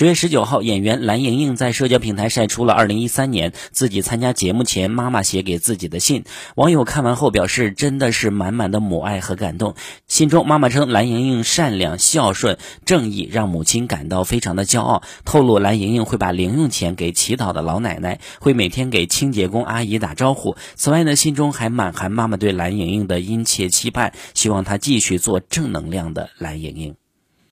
十月十九号，演员蓝盈莹在社交平台晒出了二零一三年自己参加节目前妈妈写给自己的信。网友看完后表示，真的是满满的母爱和感动。信中，妈妈称蓝盈莹善良、孝顺、正义，让母亲感到非常的骄傲。透露蓝盈莹会把零用钱给乞讨的老奶奶，会每天给清洁工阿姨打招呼。此外呢，信中还满含妈妈对蓝盈莹的殷切期盼，希望她继续做正能量的蓝盈莹。